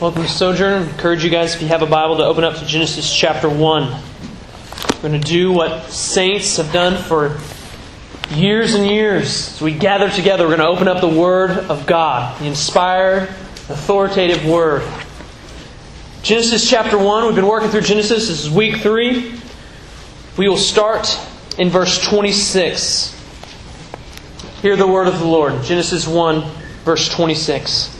Welcome to Sojourn. I encourage you guys, if you have a Bible, to open up to Genesis chapter 1. We're going to do what saints have done for years and years. As we gather together, we're going to open up the Word of God, the inspired, authoritative Word. Genesis chapter 1, we've been working through Genesis. This is week 3. We will start in verse 26. Hear the word of the Lord. Genesis 1, verse 26.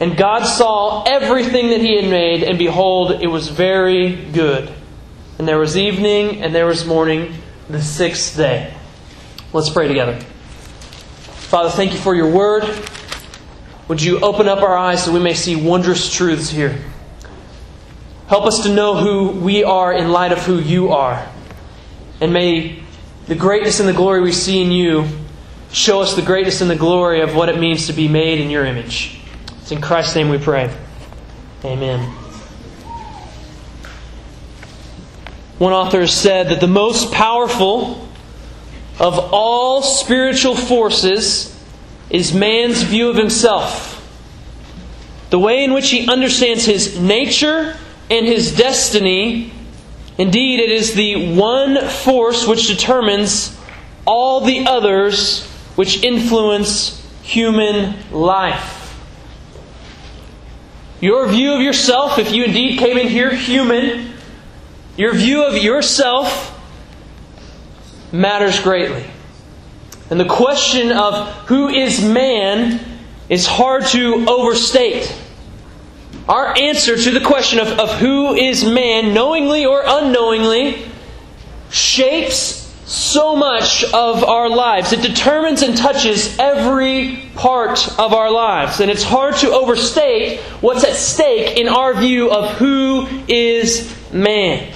And God saw everything that He had made, and behold, it was very good. And there was evening, and there was morning, the sixth day. Let's pray together. Father, thank you for your word. Would you open up our eyes so we may see wondrous truths here? Help us to know who we are in light of who you are. And may the greatness and the glory we see in you show us the greatness and the glory of what it means to be made in your image. It's in Christ's name we pray. Amen. One author said that the most powerful of all spiritual forces is man's view of himself. The way in which he understands his nature and his destiny. Indeed, it is the one force which determines all the others which influence human life. Your view of yourself, if you indeed came in here human, your view of yourself matters greatly. And the question of who is man is hard to overstate. Our answer to the question of, of who is man, knowingly or unknowingly, shapes so much of our lives. It determines and touches every part of our lives. And it's hard to overstate what's at stake in our view of who is man.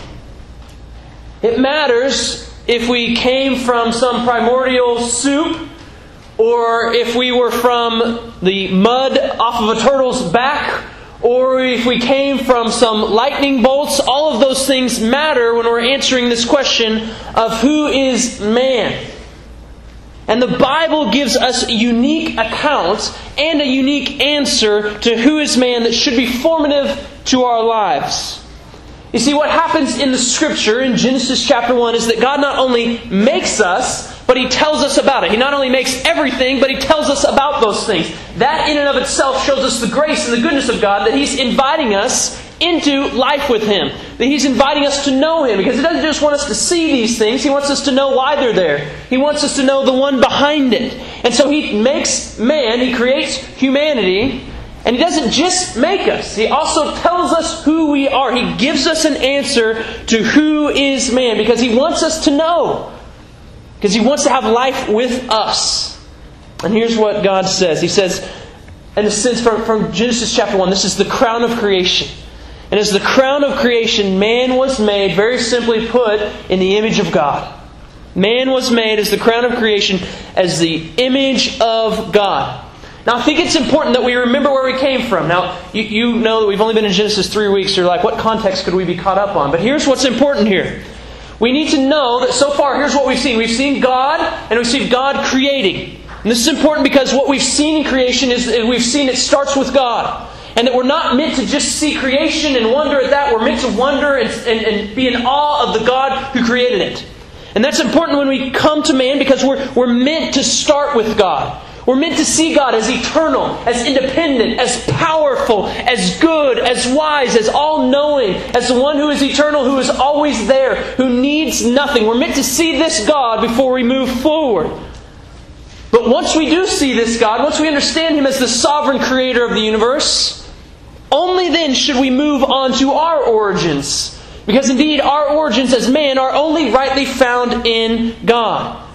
It matters if we came from some primordial soup or if we were from the mud off of a turtle's back or if we came from some lightning bolts, all of those things matter when we're answering this question of who is man. And the Bible gives us a unique account and a unique answer to who is man that should be formative to our lives. You see, what happens in the scripture in Genesis chapter 1 is that God not only makes us, but He tells us about it. He not only makes everything, but He tells us about those things. That in and of itself shows us the grace and the goodness of God that He's inviting us into life with Him. That He's inviting us to know Him because He doesn't just want us to see these things, He wants us to know why they're there. He wants us to know the one behind it. And so He makes man, He creates humanity. And He doesn't just make us, He also tells us who we are. He gives us an answer to who is man because He wants us to know. Because He wants to have life with us. And here's what God says He says, in a sense, from, from Genesis chapter 1, this is the crown of creation. And as the crown of creation, man was made, very simply put, in the image of God. Man was made as the crown of creation, as the image of God. Now, I think it's important that we remember where we came from. Now, you, you know that we've only been in Genesis three weeks. You're like, what context could we be caught up on? But here's what's important here. We need to know that so far, here's what we've seen. We've seen God, and we've seen God creating. And this is important because what we've seen in creation is we've seen it starts with God. And that we're not meant to just see creation and wonder at that. We're meant to wonder and, and, and be in awe of the God who created it. And that's important when we come to man because we're, we're meant to start with God. We're meant to see God as eternal, as independent, as powerful, as good, as wise, as all knowing, as the one who is eternal, who is always there, who needs nothing. We're meant to see this God before we move forward. But once we do see this God, once we understand Him as the sovereign creator of the universe, only then should we move on to our origins. Because indeed, our origins as man are only rightly found in God.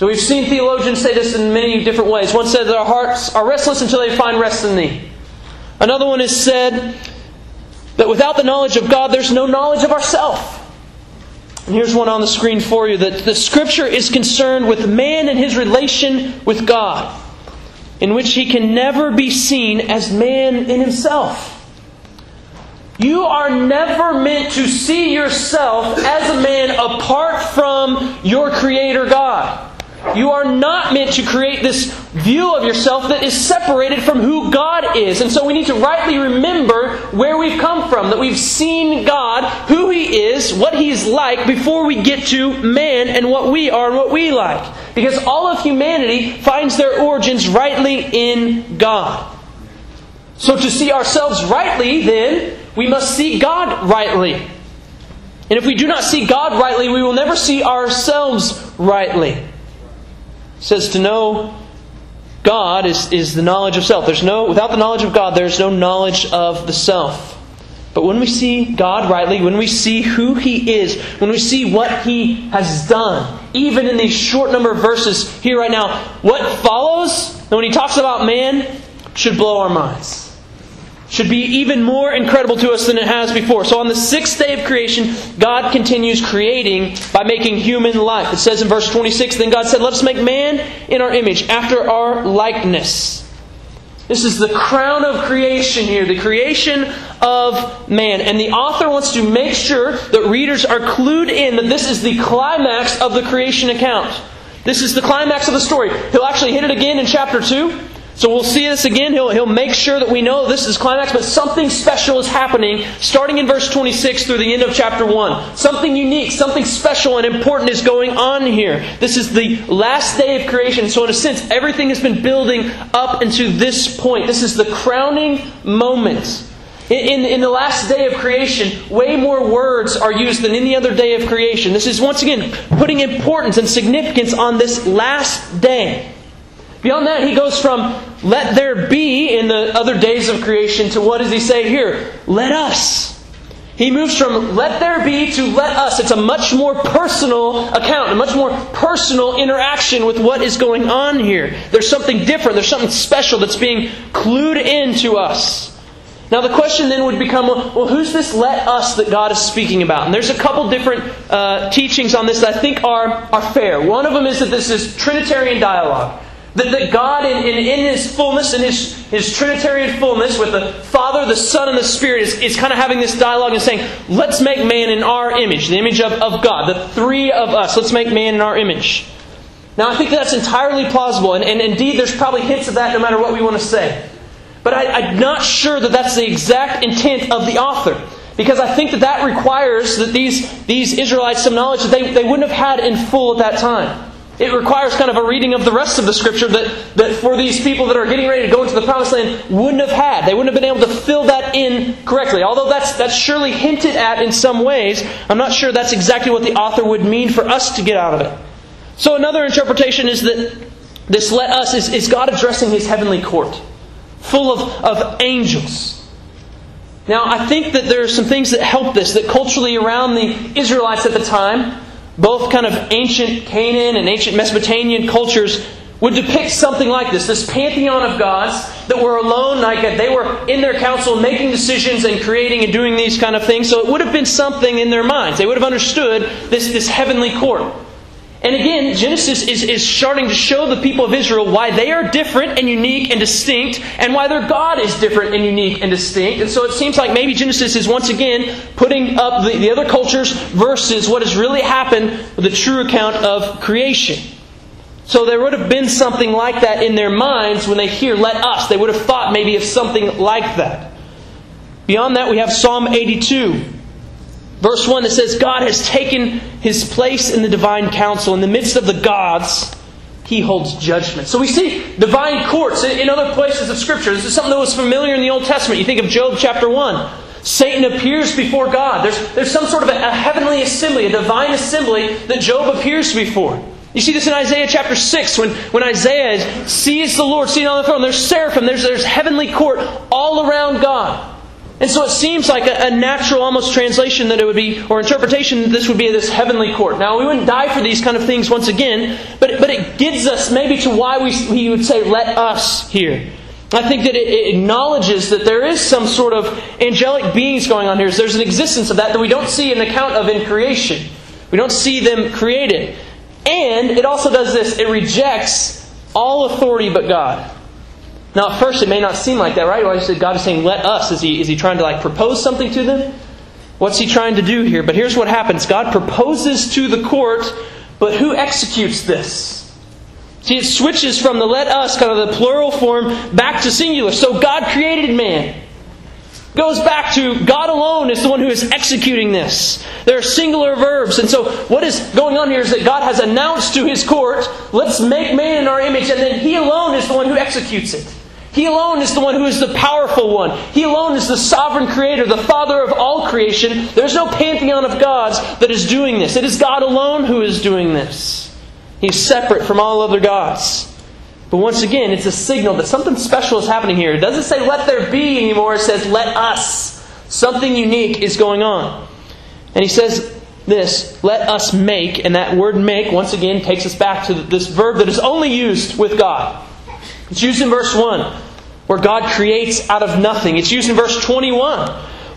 So we've seen theologians say this in many different ways. One said that our hearts are restless until they find rest in Thee. Another one has said that without the knowledge of God, there's no knowledge of ourself. And here's one on the screen for you that the Scripture is concerned with man and his relation with God, in which he can never be seen as man in himself. You are never meant to see yourself as a man apart from your Creator God. You are not meant to create this view of yourself that is separated from who God is. And so we need to rightly remember where we've come from, that we've seen God, who He is, what He's like, before we get to man and what we are and what we like. Because all of humanity finds their origins rightly in God. So to see ourselves rightly, then, we must see God rightly. And if we do not see God rightly, we will never see ourselves rightly says to know God is, is the knowledge of self. There's no without the knowledge of God, there's no knowledge of the self. But when we see God rightly, when we see who He is, when we see what He has done, even in these short number of verses here right now, what follows, when He talks about man, should blow our minds should be even more incredible to us than it has before. So on the sixth day of creation, God continues creating by making human life. It says in verse 26, Then God said, Let us make man in our image, after our likeness. This is the crown of creation here, the creation of man. And the author wants to make sure that readers are clued in that this is the climax of the creation account. This is the climax of the story. He'll actually hit it again in chapter 2. So we'll see this again. He'll, he'll make sure that we know this is climax, but something special is happening starting in verse 26 through the end of chapter 1. Something unique, something special and important is going on here. This is the last day of creation. So, in a sense, everything has been building up into this point. This is the crowning moment. In, in, in, the last day of creation, way more words are used than any other day of creation. This is once again putting importance and significance on this last day. Beyond that, he goes from let there be in the other days of creation to what does he say here? Let us. He moves from let there be to let us. It's a much more personal account, a much more personal interaction with what is going on here. There's something different, there's something special that's being clued into us. Now, the question then would become well, who's this let us that God is speaking about? And there's a couple different uh, teachings on this that I think are, are fair. One of them is that this is Trinitarian dialogue. That, that God, in, in, in, His fullness, in His, His Trinitarian fullness, with the Father, the Son, and the Spirit, is, is kind of having this dialogue and saying, let's make man in our image, the image of, of God, the three of us. Let's make man in our image. Now, I think that's entirely plausible, and, and indeed, there's probably hints of that no matter what we want to say. But I, I'm not sure that that's the exact intent of the author. Because I think that that requires that these, these Israelites some knowledge that they, they wouldn't have had in full at that time. It requires kind of a reading of the rest of the scripture that, that for these people that are getting ready to go into the promised land wouldn't have had. They wouldn't have been able to fill that in correctly. Although that's, that's surely hinted at in some ways, I'm not sure that's exactly what the author would mean for us to get out of it. So another interpretation is that this let us is, is God addressing his heavenly court, full of, of angels. Now, I think that there are some things that help this, that culturally around the Israelites at the time, both kind of ancient Canaan and ancient Mesopotamian cultures would depict something like this this pantheon of gods that were alone, like they were in their council making decisions and creating and doing these kind of things. So it would have been something in their minds. They would have understood this, this heavenly court. And again, Genesis is, is starting to show the people of Israel why they are different and unique and distinct, and why their God is different and unique and distinct. And so it seems like maybe Genesis is once again putting up the, the other cultures versus what has really happened with the true account of creation. So there would have been something like that in their minds when they hear, let us. They would have thought maybe of something like that. Beyond that, we have Psalm 82. Verse 1 that says, God has taken his place in the divine council. In the midst of the gods, he holds judgment. So we see divine courts in other places of Scripture. This is something that was familiar in the Old Testament. You think of Job chapter 1. Satan appears before God. There's, there's some sort of a, a heavenly assembly, a divine assembly that Job appears before. You see this in Isaiah chapter 6 when, when Isaiah sees the Lord sitting on the throne. There's seraphim, there's, there's heavenly court all around God. And so it seems like a, a, natural almost translation that it would be, or interpretation that this would be this heavenly court. Now, we wouldn't die for these kind of things once again, but, but it gives us maybe to why we, we would say, let us here. I think that it acknowledges that there is some sort of angelic beings going on here. There's an existence of that that we don't see an account of in creation. We don't see them created. And it also does this it rejects all authority but God. Now, at first, it may not seem like that, right? Why well, God is saying, let us. Is he, is he trying to like propose something to them? What's he trying to do here? But here's what happens God proposes to the court, but who executes this? See, it switches from the let us, kind of the plural form, back to singular. So God created man. Goes back to God alone is the one who is executing this. There are singular verbs. And so what is going on here is that God has announced to his court, let's make man in our image, and then he alone is the one who executes it. He alone is the one who is the powerful one. He alone is the sovereign creator, the father of all creation. There's no pantheon of gods that is doing this. It is God alone who is doing this. He's separate from all other gods. But once again, it's a signal that something special is happening here. It doesn't say let there be anymore, it says let us. Something unique is going on. And he says this, let us make, and that word make, once again, takes us back to this verb that is only used with God. It's used in verse 1, where God creates out of nothing. It's used in verse 21,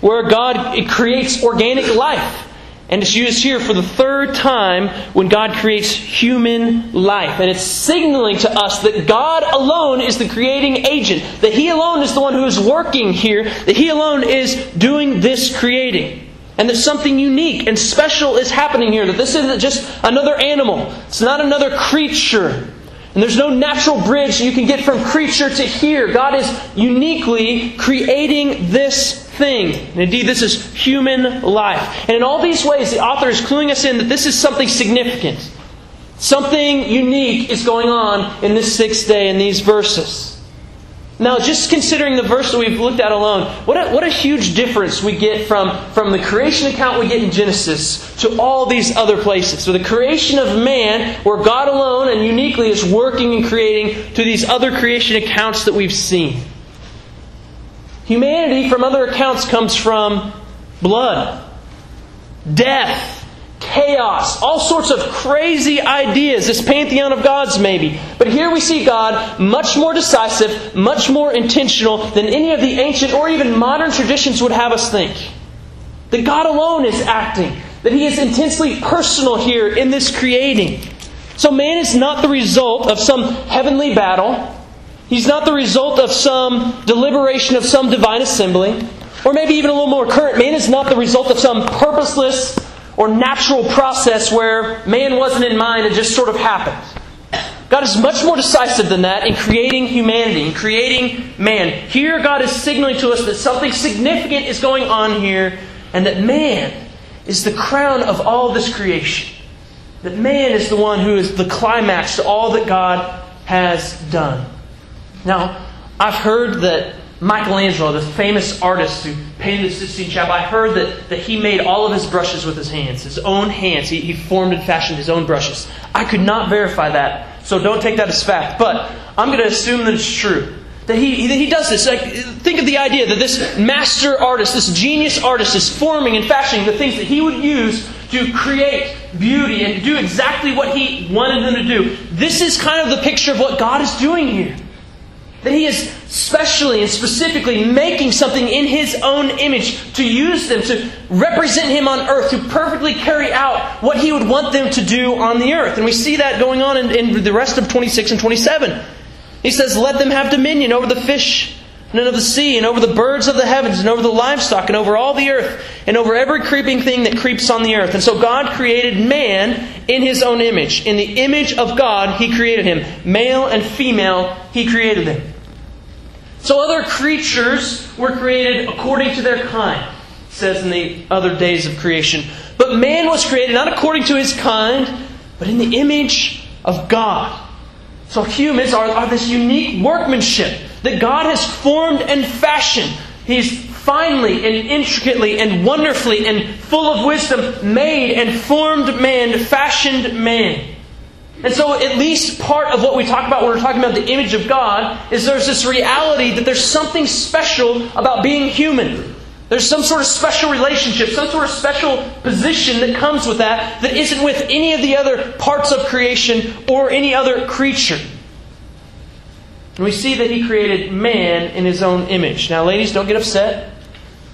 where God creates organic life. And it's used here for the third time when God creates human life. And it's signaling to us that God alone is the creating agent, that He alone is the one who is working here, that He alone is doing this creating. And that something unique and special is happening here, that this isn't just another animal, it's not another creature. And there's no natural bridge you can get from creature to here. God is uniquely creating this thing. And indeed, this is human life. And in all these ways, the author is cluing us in that this is something significant. Something unique is going on in this sixth day in these verses. Now, just considering the verse that we've looked at alone, what a, what a huge difference we get from, from the creation account we get in Genesis to all these other places. So, the creation of man, where God alone and uniquely is working and creating, to these other creation accounts that we've seen. Humanity, from other accounts, comes from blood, death, chaos, all sorts of crazy ideas, this pantheon of gods, maybe. But here we see God much more decisive, much more intentional than any of the ancient or even modern traditions would have us think. That God alone is acting, that He is intensely personal here in this creating. So man is not the result of some heavenly battle. He's not the result of some deliberation of some divine assembly, or maybe even a little more current. Man is not the result of some purposeless or natural process where man wasn't in mind and just sort of happened. God is much more decisive than that in creating humanity, in creating man. Here, God is signaling to us that something significant is going on here, and that man is the crown of all this creation. That man is the one who is the climax to all that God has done. Now, I've heard that Michelangelo, the famous artist who painted the Sistine Chapel, I heard that, that he made all of his brushes with his hands, his own hands. He, he formed and fashioned his own brushes. I could not verify that, so don't take that as fact. But I'm going to assume that it's true. That he, that he does this. Like, think of the idea that this master artist, this genius artist, is forming and fashioning the things that he would use to create beauty and to do exactly what he wanted them to do. This is kind of the picture of what God is doing here. That He is specially and specifically making something in His own image to use them to represent Him on earth, to perfectly carry out what He would want them to do on the earth. And we see that going on in, in the rest of 26 and 27. He says, Let them have dominion over the fish and over the sea, and over the birds of the heavens, and over the livestock, and over all the earth, and over every creeping thing that creeps on the earth. And so God created man in his own image. In the image of God, he created him. Male and female, he created them. So other creatures were created according to their kind, says in the other days of creation. But man was created not according to his kind, but in the image of God. So humans are, are this unique workmanship that God has formed and fashioned. He's finely and intricately and wonderfully and full of wisdom made and formed man, fashioned man. And so, at least part of what we talk about when we're talking about the image of God is there's this reality that there's something special about being human. There's some sort of special relationship, some sort of special position that comes with that that isn't with any of the other parts of creation or any other creature. And we see that he created man in his own image. Now, ladies, don't get upset.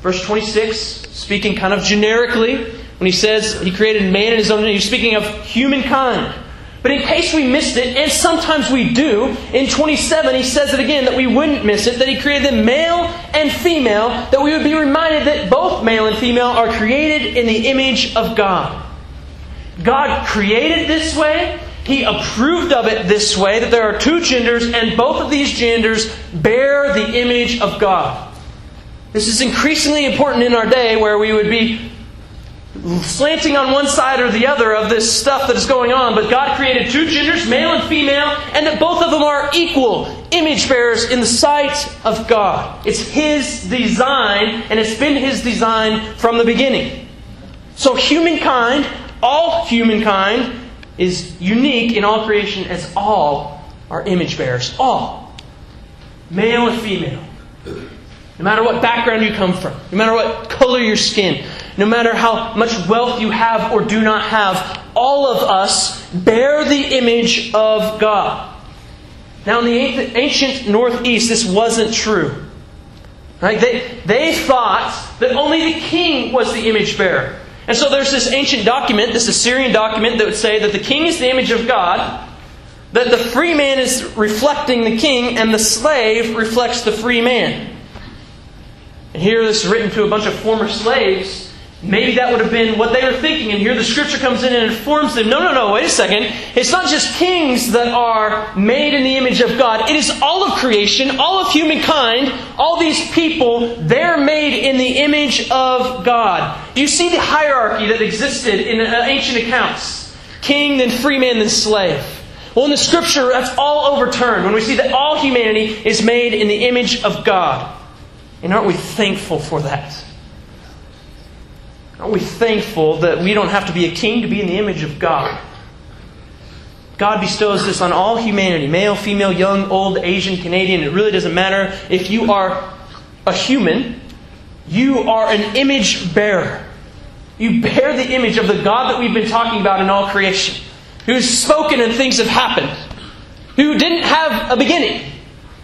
Verse 26, speaking kind of generically, when he says he created man in his own image, he's speaking of humankind. But in case we missed it, and sometimes we do, in 27 he says it again that we wouldn't miss it, that he created them male and female, that we would be reminded that both male and female are created in the image of God. God created this way, he approved of it this way, that there are two genders, and both of these genders bear the image of God. This is increasingly important in our day where we would be slanting on one side or the other of this stuff that is going on, but God created two genders, male and female, and that both of them are equal image bearers in the sight of God. It's His design, and it's been His design from the beginning. So, humankind, all humankind, is unique in all creation as all are image bearers. All. Male and female. No matter what background you come from, no matter what color your skin, no matter how much wealth you have or do not have, all of us bear the image of God. Now, in the ancient Near East, this wasn't true. Right? They, they thought that only the king was the image bearer. And so there's this ancient document, this Assyrian document, that would say that the king is the image of God, that the free man is reflecting the king, and the slave reflects the free man. And here this is written to a bunch of former slaves Maybe that would have been what they were thinking, and here the scripture comes in and informs them no, no, no, wait a second. It's not just kings that are made in the image of God, it is all of creation, all of humankind, all these people, they're made in the image of God. Do you see the hierarchy that existed in uh, ancient accounts? King, then free man, then slave. Well, in the scripture, that's all overturned when we see that all humanity is made in the image of God. And aren't we thankful for that? Aren't we thankful that we don't have to be a king to be in the image of God? God bestows this on all humanity male, female, young, old, Asian, Canadian. It really doesn't matter. If you are a human, you are an image bearer. You bear the image of the God that we've been talking about in all creation, who's spoken and things have happened, who didn't have a beginning,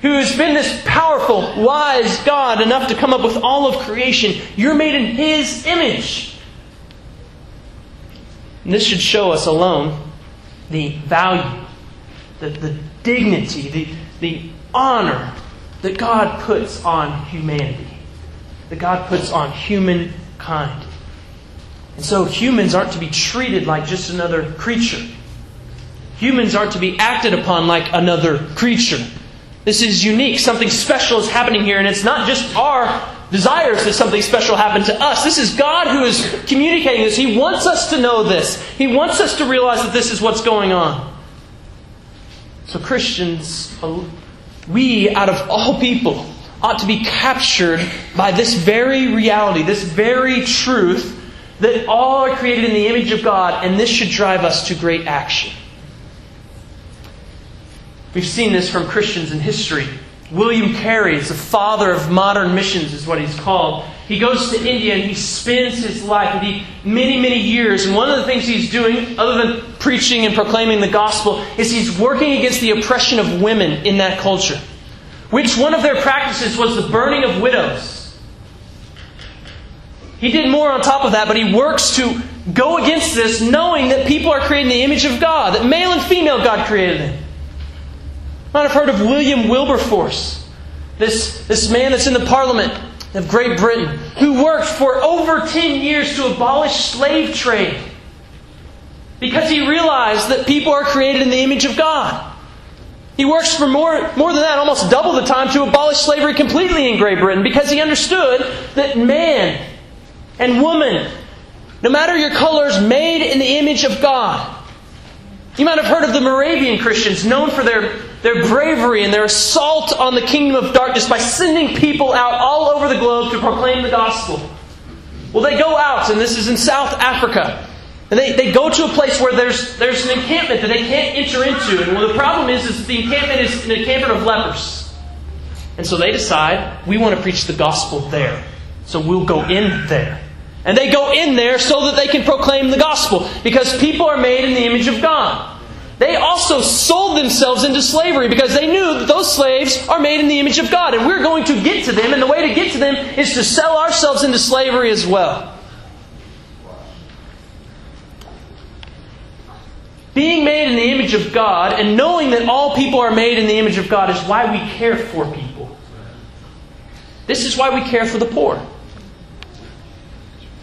who has been this powerful, wise God enough to come up with all of creation. You're made in His image. And this should show us alone the value, the, the dignity, the, the honor that God puts on humanity, that God puts on humankind. And so humans aren't to be treated like just another creature. Humans aren't to be acted upon like another creature. This is unique. Something special is happening here, and it's not just our desires that something special happen to us. This is God who is communicating this. He wants us to know this, He wants us to realize that this is what's going on. So, Christians, we, out of all people, ought to be captured by this very reality, this very truth that all are created in the image of God, and this should drive us to great action. We've seen this from Christians in history. William Carey is the father of modern missions, is what he's called. He goes to India and he spends his life, he, many, many years. And one of the things he's doing, other than preaching and proclaiming the gospel, is he's working against the oppression of women in that culture. Which one of their practices was the burning of widows. He did more on top of that, but he works to go against this, knowing that people are created in the image of God, that male and female God created them might have heard of William Wilberforce, this, this man that's in the Parliament of Great Britain, who worked for over 10 years to abolish slave trade because he realized that people are created in the image of God. He works for more, more than that, almost double the time, to abolish slavery completely in Great Britain because he understood that man and woman, no matter your colors, made in the image of God. You might have heard of the Moravian Christians, known for their, their bravery and their assault on the kingdom of darkness by sending people out all over the globe to proclaim the gospel. Well, they go out, and this is in South Africa, And they, they go to a place where there's, there's an encampment that they can't enter into. And well, the problem is, is the encampment is an encampment of lepers. And so they decide, we want to preach the gospel there. So we'll go in there. And they go in there so that they can proclaim the gospel. Because people are made in the image of God. They also sold themselves into slavery because they knew that those slaves are made in the image of God. And we're going to get to them. And the way to get to them is to sell ourselves into slavery as well. Being made in the image of God and knowing that all people are made in the image of God is why we care for people. This is why we care for the poor.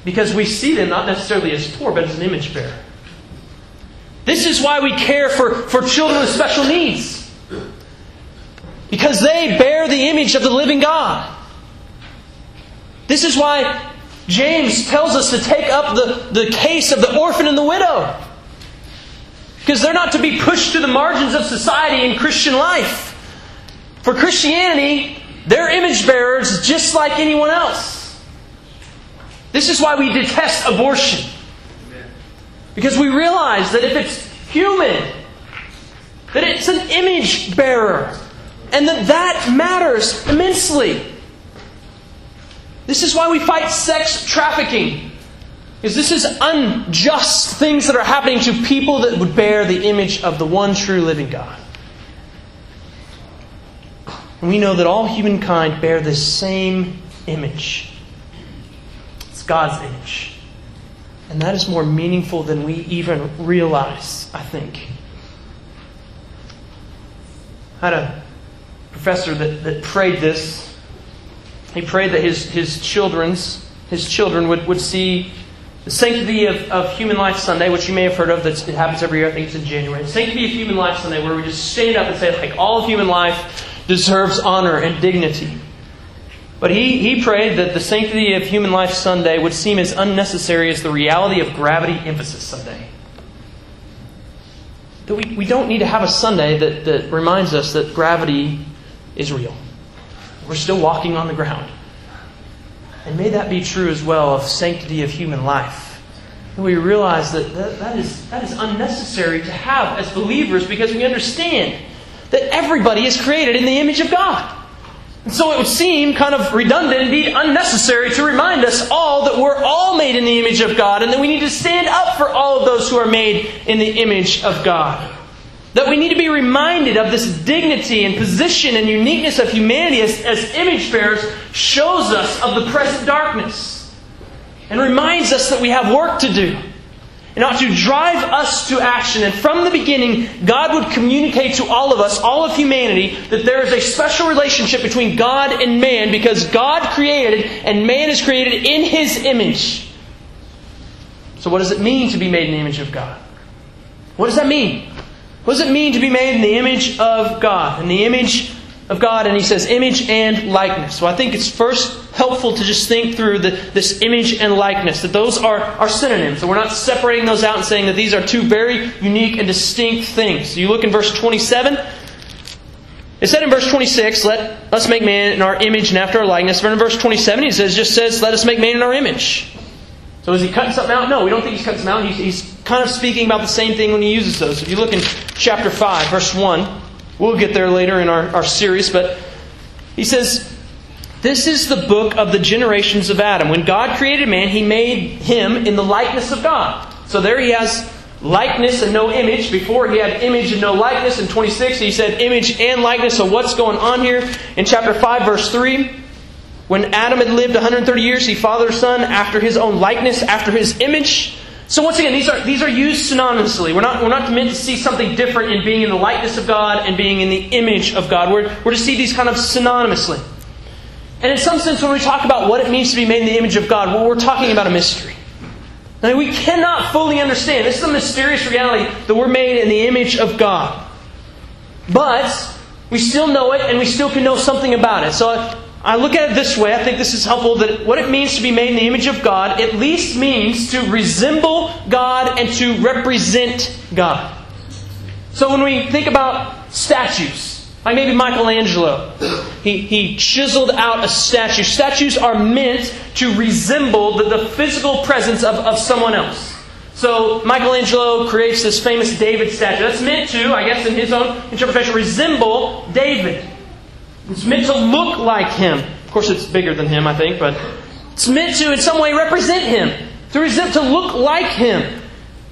Because we see them not necessarily as poor, but as an image bearer. This is why we care for, for children with special needs. Because they bear the image of the living God. This is why James tells us to take up the, the case of the orphan and the widow. Because they're not to be pushed to the margins of society in Christian life. For Christianity, they're image bearers just like anyone else. This is why we detest abortion. Because we realize that if it's human, that it's an image bearer, and that that matters immensely. This is why we fight sex trafficking. Because this is unjust things that are happening to people that would bear the image of the one true living God. And we know that all humankind bear the same image. It's God's image. And that is more meaningful than we even realize, I think. I had a professor that, that prayed this. He prayed that his, his children's his children would, would see the Sanctity of, of Human Life Sunday, which you may have heard of, that it happens every year, I think it's in January. The Sanctity of Human Life Sunday, where we just stand up and say, like, all of human life deserves honor and dignity. But he, he prayed that the Sanctity of Human Life Sunday would seem as unnecessary as the reality of Gravity Emphasis Sunday. That we, we don't need to have a Sunday that, that reminds us that gravity is real. We're still walking on the ground. And may that be true as well of sanctity of human life. And we realize that, that that, is, that is unnecessary to have as believers because we understand that everybody is created in the image of God. And so it would seem kind of redundant, indeed unnecessary, to remind us all that we're all made in the image of God and that we need to stand up for all of those who are made in the image of God. That we need to be reminded of this dignity and position and uniqueness of humanity as, as image bearers shows us of the present darkness and reminds us that we have work to do and ought to drive us to action. And from the beginning, God would communicate to all of us, all of humanity, that there is a special relationship between God and man because God created and man is created in His image. So, what does it mean to be made in the image of God? What does that mean? What does it mean to be made in the image of God? In the image of God, and he says image and likeness. So I think it's first helpful to just think through the, this image and likeness, that those are, are synonyms. So we're not separating those out and saying that these are two very unique and distinct things. So you look in verse 27. It said in verse 26, let us make man in our image and after our likeness. But in verse 27, he says, just says, let us make man in our image. So is he cutting something out? No, we don't think he's cutting something out. He's, he's kind of speaking about the same thing when he uses those. If you look in chapter 5, verse 1, we'll get there later in our, our series, but he says, This is the book of the generations of Adam. When God created man, he made him in the likeness of God. So there he has likeness and no image. Before he had image and no likeness. In 26, he said image and likeness. So what's going on here? In chapter 5, verse 3, when Adam had lived 130 years, he fathered a son after his own likeness, after his image. So once again, these are these are used synonymously. We're not we're not meant to see something different in being in the likeness of God and being in the image of God. We're, we're to see these kind of synonymously. And in some sense, when we talk about what it means to be made in the image of God, well, we're talking about a mystery. Now, we cannot fully understand. This is a mysterious reality that we're made in the image of God. But we still know it and we still can know something about it. So I look at it this way. I think this is helpful that what it means to be made in the image of God at least means to resemble God and to represent God. So when we think about statues, like maybe Michelangelo, he, he chiseled out a statue. Statues are meant to resemble the, the physical presence of, of someone else. So Michelangelo creates this famous David statue. That's meant to, I guess in his own interpretation, resemble David. It's meant to look like him. Of course, it's bigger than him, I think, but it's meant to, in some way, represent him. To, resent, to look like him.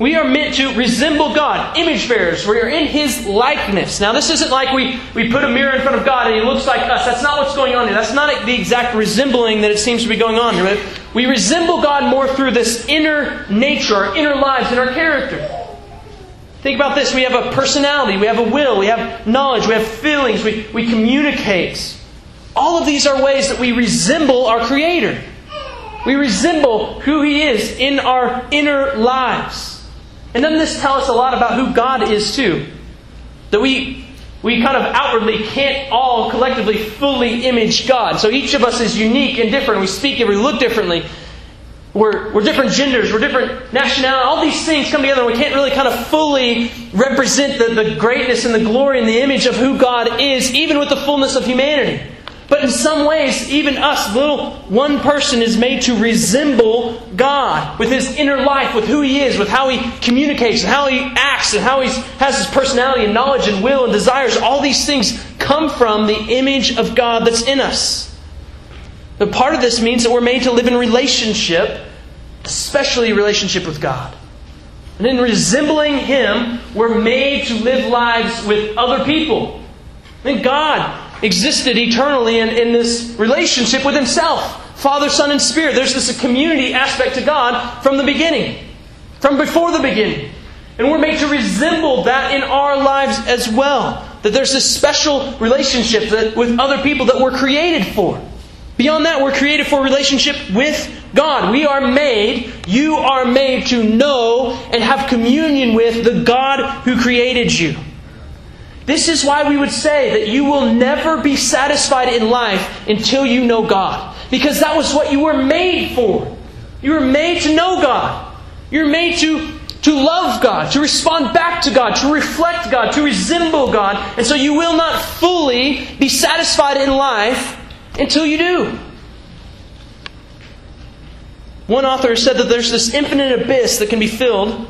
We are meant to resemble God, image bearers. We are in His likeness. Now, this isn't like we, we put a mirror in front of God and He looks like us. That's not what's going on here. That's not the exact resembling that it seems to be going on here. We resemble God more through this inner nature, our inner lives, and our character. Think about this. We have a personality, we have a will, we have knowledge, we have feelings, we, we communicate. All of these are ways that we resemble our Creator. We resemble who He is in our inner lives. And doesn't this tell us a lot about who God is, too? That we, we kind of outwardly can't all collectively fully image God. So each of us is unique and different. We speak and we look differently. We're, we're different genders, we're different nationalities. All these things come together and we can't really kind of fully represent the, the greatness and the glory and the image of who God is, even with the fullness of humanity. But in some ways, even us, little one person, is made to resemble God with his inner life, with who he is, with how he communicates, and how he acts, and how he has his personality and knowledge and will and desires. All these things come from the image of God that's in us. But part of this means that we're made to live in relationship, especially relationship with God. And in resembling Him, we're made to live lives with other people. Mean, God existed eternally in, in this relationship with Himself Father, Son, and Spirit. There's this community aspect to God from the beginning, from before the beginning. And we're made to resemble that in our lives as well. That there's this special relationship that, with other people that we're created for. Beyond that, we're created for relationship with God. We are made, you are made to know and have communion with the God who created you. This is why we would say that you will never be satisfied in life until you know God. Because that was what you were made for. You were made to know God. You're made to, to love God, to respond back to God, to reflect God, to resemble God. And so you will not fully be satisfied in life until you do. One author said that there's this infinite abyss that can be filled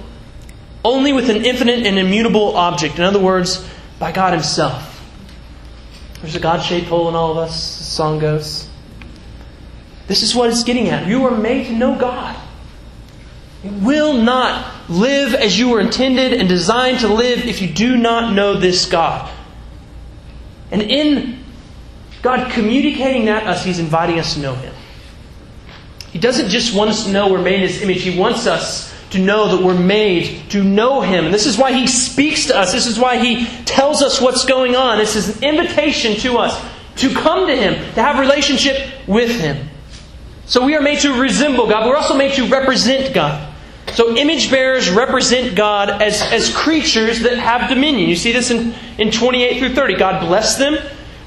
only with an infinite and immutable object. In other words, by God Himself. There's a God shaped hole in all of us, the song goes. This is what it's getting at. You are made to know God. You will not live as you were intended and designed to live if you do not know this God. And in God communicating that us, He's inviting us to know Him. He doesn't just want us to know we're made in His image, He wants us to know that we're made to know Him. And this is why He speaks to us. This is why He tells us what's going on. This is an invitation to us to come to Him, to have relationship with Him. So we are made to resemble God, but we're also made to represent God. So image bearers represent God as, as creatures that have dominion. You see this in, in 28 through 30. God blessed them,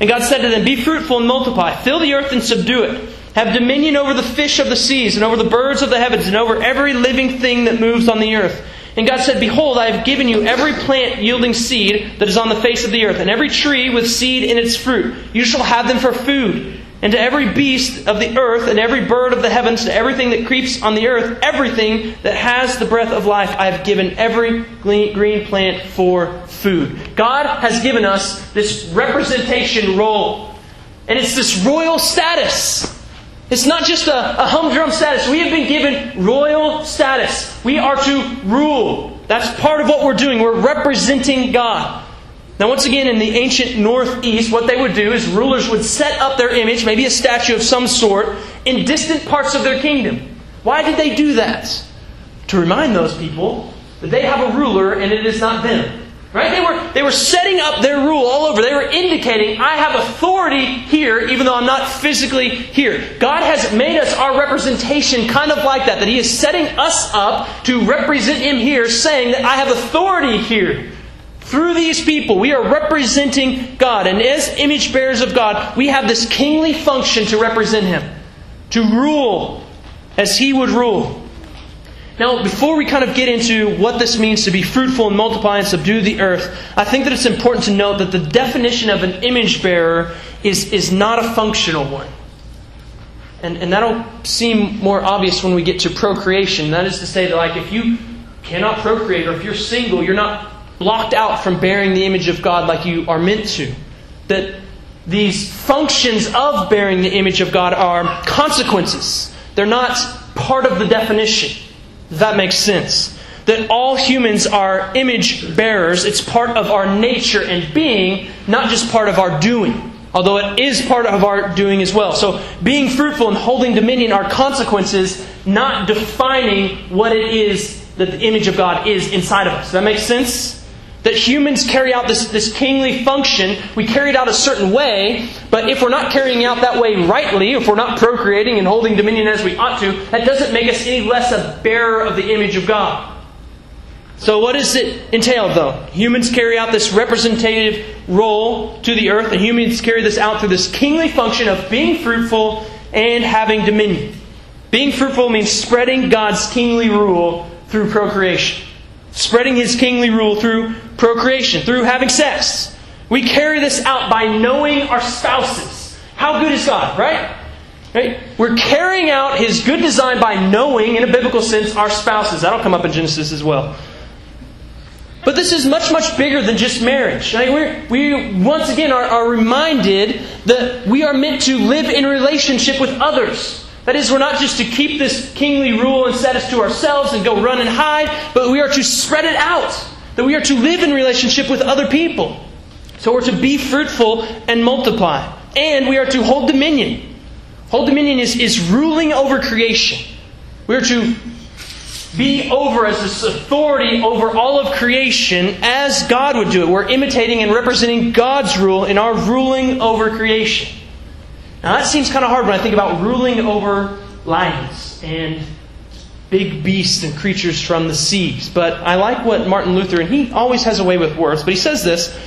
and God said to them, Be fruitful and multiply, fill the earth and subdue it have dominion over the fish of the seas, and over the birds of the heavens, and over every living thing that moves on the earth. And God said, Behold, I have given you every plant yielding seed that is on the face of the earth, and every tree with seed in its fruit. You shall have them for food. And to every beast of the earth, and every bird of the heavens, to everything that creeps on the earth, everything that has the breath of life, I have given every green plant for food. God has given us this representation role. And it's this royal status. It's not just a, a humdrum status. We have been given royal status. We are to rule. That's part of what we're doing. We're representing God. Now, once again, in the ancient Near East, what they would do is rulers would set up their image, maybe a statue of some sort, in distant parts of their kingdom. Why did they do that? To remind those people that they have a ruler and it is not them. Right? They were, they were setting up their rule all over. They were indicating, I have authority here, even though I'm not physically here. God has made us our representation kind of like that, that He is setting us up to represent Him here, saying that I have authority here. Through these people, we are representing God. And as image bearers of God, we have this kingly function to represent Him, to rule as He would rule. Now, before we kind of get into what this means to be fruitful and multiply and subdue the earth, I think that it's important to note that the definition of an image bearer is, is not a functional one. And, and that'll seem more obvious when we get to procreation. That is to say, that like if you cannot procreate, or if you're single, you're not blocked out from bearing the image of God like you are meant to. That these functions of bearing the image of God are consequences. They're not part of the definition. That makes sense. That all humans are image bearers. It's part of our nature and being, not just part of our doing. Although it is part of our doing as well. So, being fruitful and holding dominion are consequences, not defining what it is that the image of God is inside of us. Does that make sense? That humans carry out this, this kingly function. We carry it out a certain way, but if we're not carrying out that way rightly, if we're not procreating and holding dominion as we ought to, that doesn't make us any less a bearer of the image of God. So, what does it entail, though? Humans carry out this representative role to the earth, and humans carry this out through this kingly function of being fruitful and having dominion. Being fruitful means spreading God's kingly rule through procreation. Spreading his kingly rule through procreation, through having sex. We carry this out by knowing our spouses. How good is God, right? Right? We're carrying out his good design by knowing, in a biblical sense, our spouses. That'll come up in Genesis as well. But this is much, much bigger than just marriage. Like we once again are, are reminded that we are meant to live in relationship with others. That is, we're not just to keep this kingly rule and set us to ourselves and go run and hide, but we are to spread it out. That we are to live in relationship with other people. So we're to be fruitful and multiply. And we are to hold dominion. Hold dominion is, is ruling over creation. We are to be over as this authority over all of creation as God would do it. We're imitating and representing God's rule in our ruling over creation. Now that seems kind of hard when I think about ruling over lions and big beasts and creatures from the seas. But I like what Martin Luther, and he always has a way with words, but he says this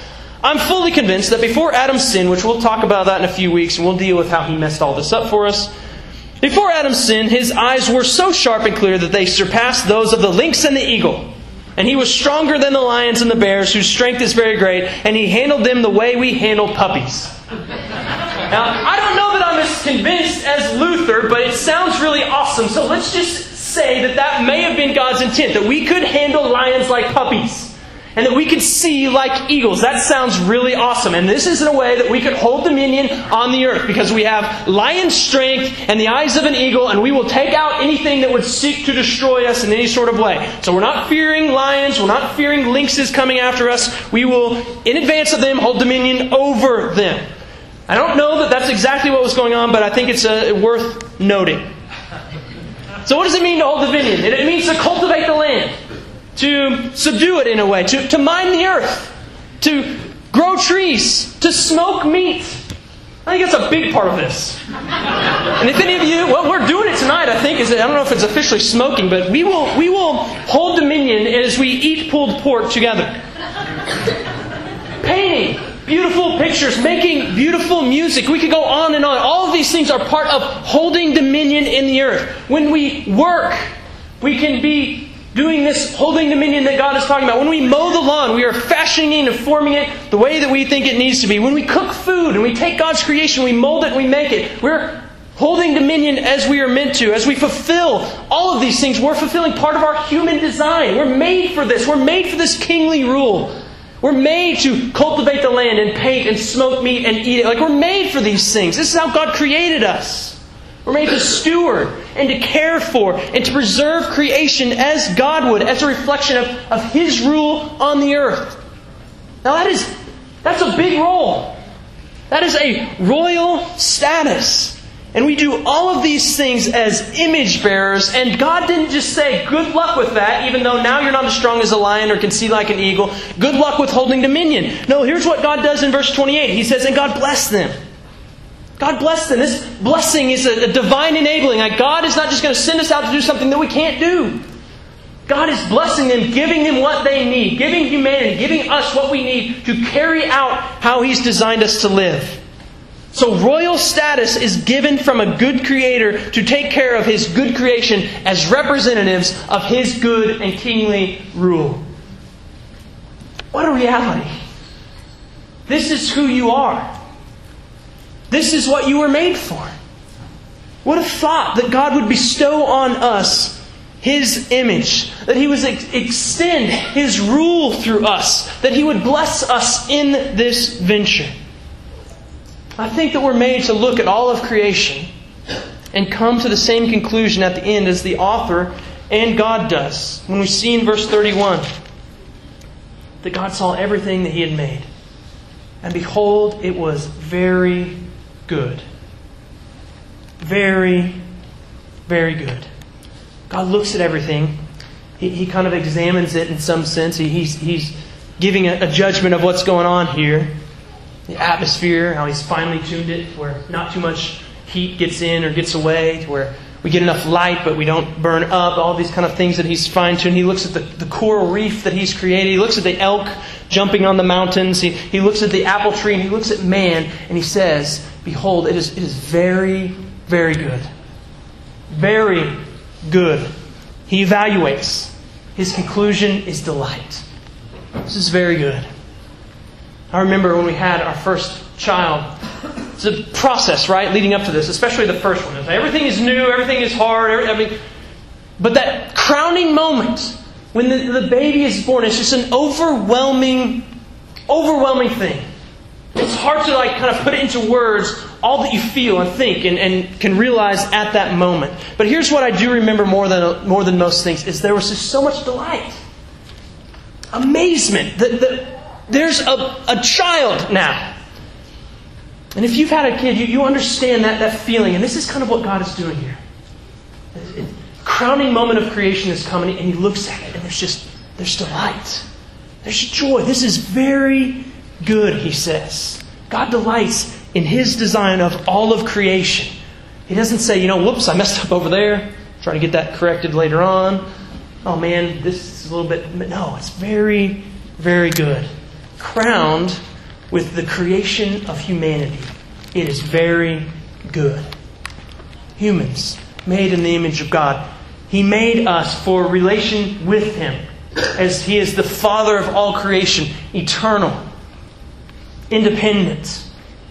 I'm fully convinced that before Adam's sin, which we'll talk about that in a few weeks, and we'll deal with how he messed all this up for us. Before Adam's sin, his eyes were so sharp and clear that they surpassed those of the lynx and the eagle. And he was stronger than the lions and the bears, whose strength is very great, and he handled them the way we handle puppies. Now, I don't know that I'm as convinced as Luther, but it sounds really awesome. So let's just say that that may have been God's intent, that we could handle lions like puppies and that we could see like eagles. That sounds really awesome. And this is in a way that we could hold dominion on the earth because we have lion strength and the eyes of an eagle, and we will take out anything that would seek to destroy us in any sort of way. So we're not fearing lions, we're not fearing lynxes coming after us. We will, in advance of them, hold dominion over them. I don't know that that's exactly what was going on, but I think it's uh, worth noting. So, what does it mean to hold dominion? It means to cultivate the land to subdue it in a way, to, to mine the earth, to grow trees, to smoke meat. I think that's a big part of this. And if any of you, well, we're doing it tonight, I think, is I don't know if it's officially smoking, but we will, we will hold dominion as we eat pulled pork together. Painting beautiful pictures, making beautiful music. We could go on and on. All of these things are part of holding dominion in the earth. When we work, we can be doing this holding dominion that God is talking about. When we mow the lawn, we are fashioning and forming it the way that we think it needs to be. When we cook food and we take God's creation, we mold it and we make it. We're holding dominion as we are meant to. As we fulfill all of these things, we're fulfilling part of our human design. We're made for this. We're made for this kingly rule. We're made to cultivate the land and paint and smoke meat and eat it. Like we're made for these things. This is how God created us. We're made to steward and to care for and to preserve creation as God would, as a reflection of, of His rule on the earth. Now that is that's a big role. That is a royal status. And we do all of these things as image bearers, and God didn't just say, good luck with that, even though now you're not as strong as a lion or can see like an eagle. Good luck with holding dominion. No, here's what God does in verse 28. He says, and God blessed them. God bless them. This blessing is a, a divine enabling. Like God is not just going to send us out to do something that we can't do. God is blessing them, giving them what they need, giving humanity, giving us what we need to carry out how He's designed us to live. So, royal status is given from a good creator to take care of his good creation as representatives of his good and kingly rule. What a reality! This is who you are. This is what you were made for. What a thought that God would bestow on us His image, that He would ex- extend His rule through us, that He would bless us in this venture. I think that we're made to look at all of creation and come to the same conclusion at the end as the author and God does when we see in verse 31 that God saw everything that He had made. And behold, it was very good. Very, very good. God looks at everything. He, he kind of examines it in some sense. He, he's, he's giving a, a judgment of what's going on here. The atmosphere, how He's finely tuned it, where not too much heat gets in or gets away, to where we get enough light but we don't burn up, all these kind of things that he's fine tuned. He looks at the, the coral reef that he's created. He looks at the elk jumping on the mountains. He, he looks at the apple tree and he looks at man and he says, Behold, it is, it is very, very good. Very good. He evaluates. His conclusion is delight. This is very good. I remember when we had our first child, it's a process, right, leading up to this, especially the first one. Everything is new, everything is hard, I mean, but that crowning moment when the, the baby is born, it's just an overwhelming, overwhelming thing. It's hard to like kind of put it into words all that you feel and think and, and can realize at that moment. But here's what I do remember more than more than most things is there was just so much delight. Amazement. that the, there's a, a child now. And if you've had a kid, you, you understand that, that feeling. And this is kind of what God is doing here. The crowning moment of creation is coming, and he looks at it, and there's just, there's delight. There's joy. This is very good, he says. God delights in his design of all of creation. He doesn't say, you know, whoops, I messed up over there. Try to get that corrected later on. Oh man, this is a little bit. No, it's very, very good. Crowned with the creation of humanity. It is very good. Humans, made in the image of God. He made us for relation with Him, as He is the Father of all creation, eternal, independent,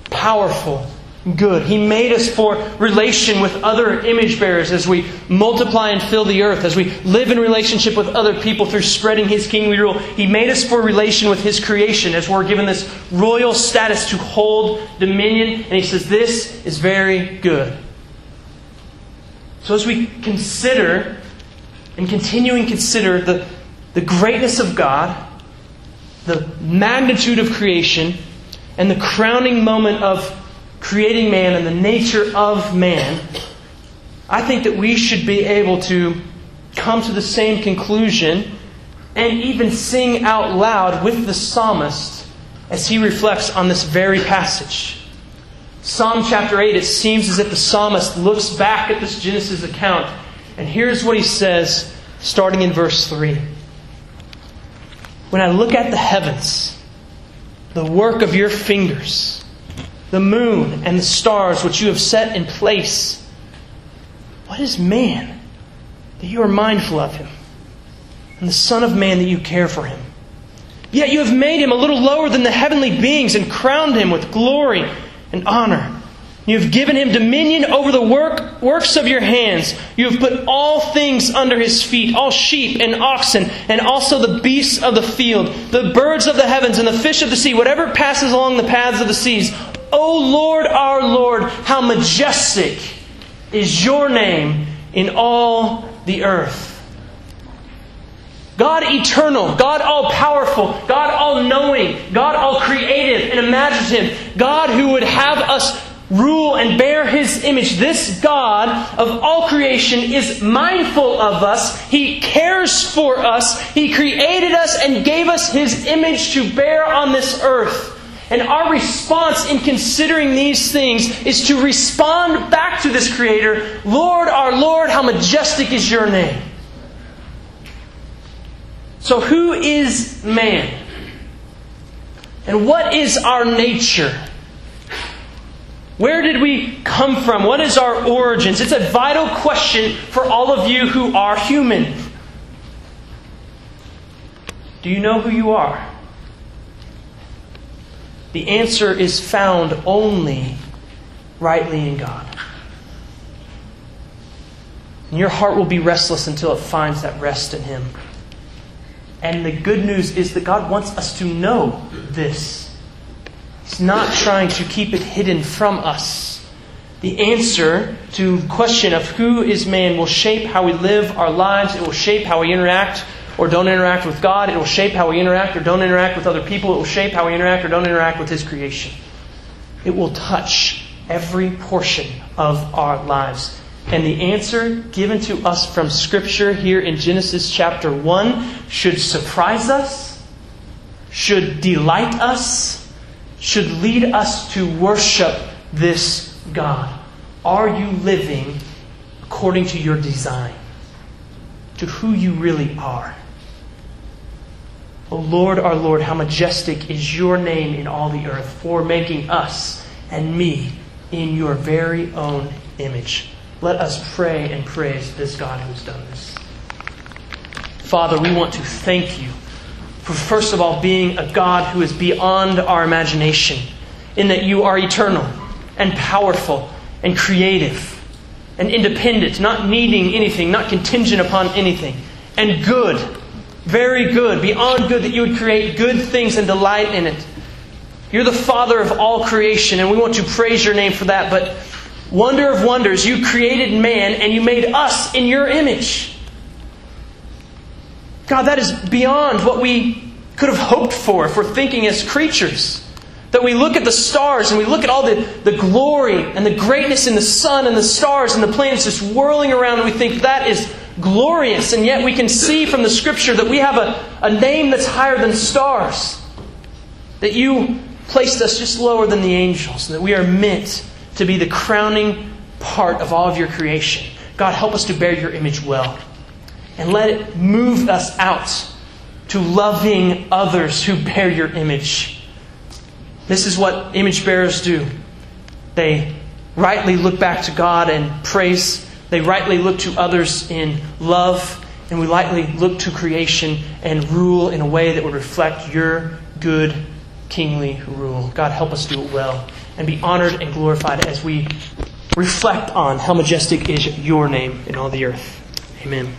powerful, good. He made us for relation with other image bearers as we multiply and fill the earth, as we live in relationship with other people through spreading His kingly rule. He made us for relation with His creation as we're given this royal status to hold dominion. And He says, This is very good. So as we consider and continue and consider the, the greatness of God, the magnitude of creation, and the crowning moment of creating man and the nature of man, I think that we should be able to come to the same conclusion and even sing out loud with the psalmist as he reflects on this very passage. Psalm chapter 8, it seems as if the psalmist looks back at this Genesis account, and here's what he says, starting in verse 3. When I look at the heavens, the work of your fingers, the moon and the stars which you have set in place. What is man that you are mindful of him? And the Son of Man that you care for him? Yet you have made him a little lower than the heavenly beings and crowned him with glory and honor. You have given him dominion over the work, works of your hands. You have put all things under his feet, all sheep and oxen, and also the beasts of the field, the birds of the heavens, and the fish of the sea, whatever passes along the paths of the seas. O Lord, our Lord, how majestic is your name in all the earth. God eternal, God all powerful, God all knowing, God all creative and imaginative, God who would have us rule and bear His image. This God of all creation is mindful of us. He cares for us. He created us and gave us His image to bear on this earth. And our response in considering these things is to respond back to this Creator Lord, our Lord, how majestic is your name. So, who is man? And what is our nature? Where did we come from? What is our origins? It's a vital question for all of you who are human. Do you know who you are? The answer is found only rightly in God. And your heart will be restless until it finds that rest in Him. And the good news is that God wants us to know this. He's not trying to keep it hidden from us. The answer to the question of who is man will shape how we live our lives. It will shape how we interact or don't interact with God. It will shape how we interact or don't interact with other people. It will shape how we interact or don't interact with His creation. It will touch every portion of our lives. And the answer given to us from Scripture here in Genesis chapter 1 should surprise us, should delight us, should lead us to worship this God. Are you living according to your design, to who you really are? O Lord, our Lord, how majestic is your name in all the earth for making us and me in your very own image. Let us pray and praise this God who has done this. Father, we want to thank you for, first of all, being a God who is beyond our imagination, in that you are eternal and powerful and creative and independent, not needing anything, not contingent upon anything, and good, very good, beyond good, that you would create good things and delight in it. You're the Father of all creation, and we want to praise your name for that. But wonder of wonders, you created man and you made us in your image. God, that is beyond what we could have hoped for if we're thinking as creatures. That we look at the stars and we look at all the, the glory and the greatness in the sun and the stars and the planets just whirling around, and we think that is glorious. And yet we can see from the scripture that we have a, a name that's higher than stars. That you placed us just lower than the angels, and that we are meant to be the crowning part of all of your creation. God, help us to bear your image well. And let it move us out to loving others who bear your image. This is what image bearers do. They rightly look back to God and praise. They rightly look to others in love. And we rightly look to creation and rule in a way that would reflect your good kingly rule. God, help us do it well and be honored and glorified as we reflect on how majestic is your name in all the earth. Amen.